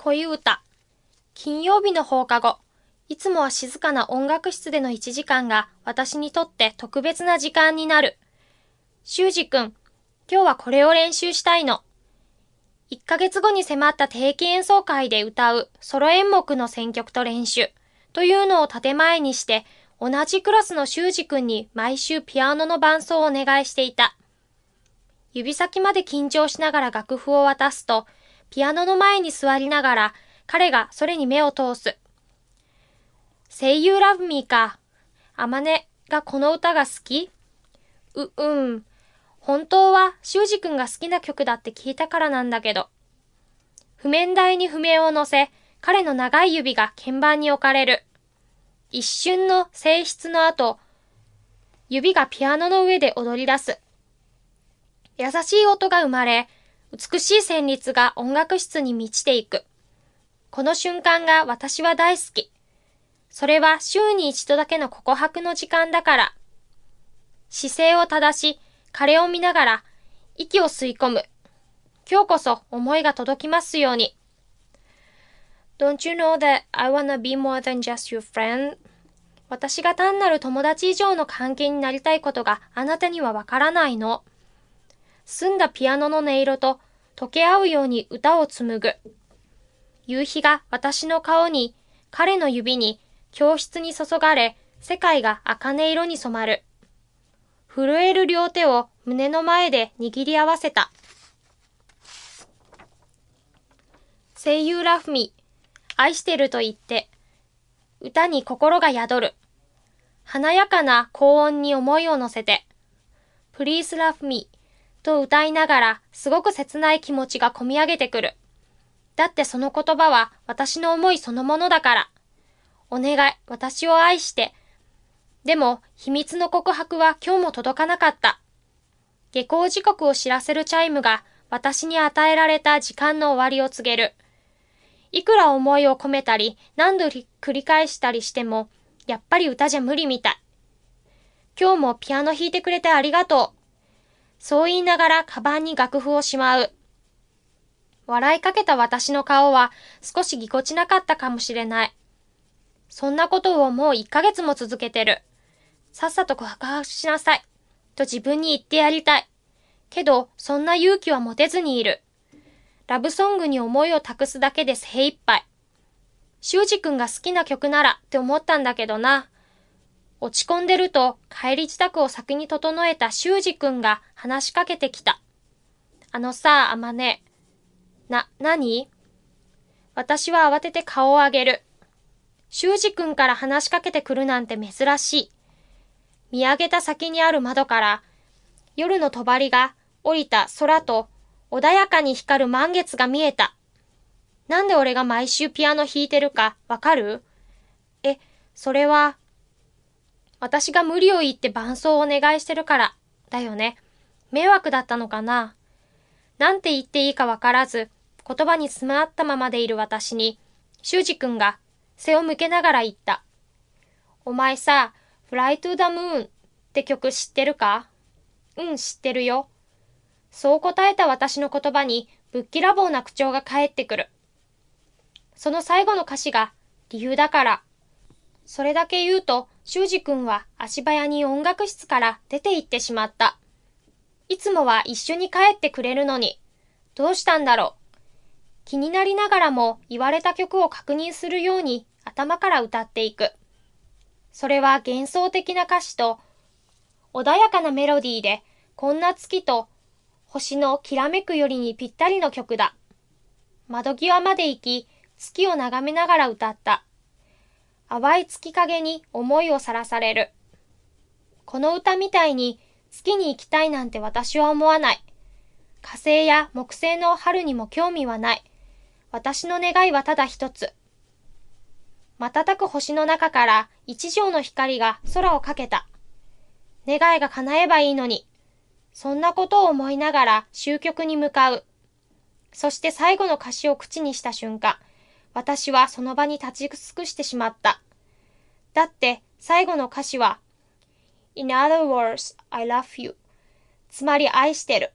恋歌。金曜日の放課後、いつもは静かな音楽室での1時間が私にとって特別な時間になる。修二くん、今日はこれを練習したいの。1ヶ月後に迫った定期演奏会で歌うソロ演目の選曲と練習というのを建前にして同じクラスの修二くんに毎週ピアノの伴奏をお願いしていた。指先まで緊張しながら楽譜を渡すと、ピアノの前に座りながら彼がそれに目を通す。声優ラブミーか。あまねがこの歌が好きう、うん。本当は修二くんが好きな曲だって聞いたからなんだけど。譜面台に譜面を乗せ、彼の長い指が鍵盤に置かれる。一瞬の静筆の後、指がピアノの上で踊り出す。優しい音が生まれ、美しい旋律が音楽室に満ちていく。この瞬間が私は大好き。それは週に一度だけの告白の時間だから。姿勢を正し、彼を見ながら、息を吸い込む。今日こそ思いが届きますように。Don't you know that I wanna be more than just your friend? 私が単なる友達以上の関係になりたいことがあなたにはわからないの。澄んだピアノの音色と溶け合うように歌を紡ぐ。夕日が私の顔に、彼の指に、教室に注がれ、世界が茜色に染まる。震える両手を胸の前で握り合わせた。声優ラフミ、愛してると言って、歌に心が宿る。華やかな高音に思いを乗せて、Please love me と歌いながらすごく切ない気持ちがこみ上げてくる。だってその言葉は私の思いそのものだから。お願い、私を愛して、でも、秘密の告白は今日も届かなかった。下校時刻を知らせるチャイムが私に与えられた時間の終わりを告げる。いくら思いを込めたり、何度繰り返したりしても、やっぱり歌じゃ無理みたい。今日もピアノ弾いてくれてありがとう。そう言いながらカバンに楽譜をしまう。笑いかけた私の顔は少しぎこちなかったかもしれない。そんなことをもう1ヶ月も続けてる。さっさと告白しなさい。と自分に言ってやりたい。けど、そんな勇気は持てずにいる。ラブソングに思いを託すだけで精一杯。修二くんが好きな曲ならって思ったんだけどな。落ち込んでると帰り支度を先に整えた修二くんが話しかけてきた。あのさ、あまね。な、なに私は慌てて顔を上げる。修二くんから話しかけてくるなんて珍しい。見上げた先にある窓から、夜の帳が降りた空と穏やかに光る満月が見えた。なんで俺が毎週ピアノ弾いてるかわかる？え、それは、私が無理を言って伴奏をお願いしてるから、だよね。迷惑だったのかななんて言っていいかわからず、言葉に詰まったままでいる私に、修二くんが背を向けながら言った。お前さ、Fly to the Moon って曲知ってるか？うん、知ってるよ。そう答えた私の言葉にぶっきらぼうな口調が返ってくる。その最後の歌詞が理由だから。それだけ言うと、修二くんは足早に音楽室から出て行ってしまった。いつもは一緒に帰ってくれるのに、どうしたんだろう。気になりながらも言われた曲を確認するように頭から歌っていく。それは幻想的な歌詞と穏やかなメロディーでこんな月と星のきらめくよりにぴったりの曲だ。窓際まで行き、月を眺めながら歌った。淡い月影に思いをさらされる。この歌みたいに月に行きたいなんて私は思わない。火星や木星の春にも興味はない。私の願いはただ一つ。瞬く星の中から一条の光が空をかけた。願いが叶えばいいのに。そんなことを思いながら終局に向かう。そして最後の歌詞を口にした瞬間、私はその場に立ち尽くしてしまった。だって最後の歌詞は In other words, I love you つまり愛してる。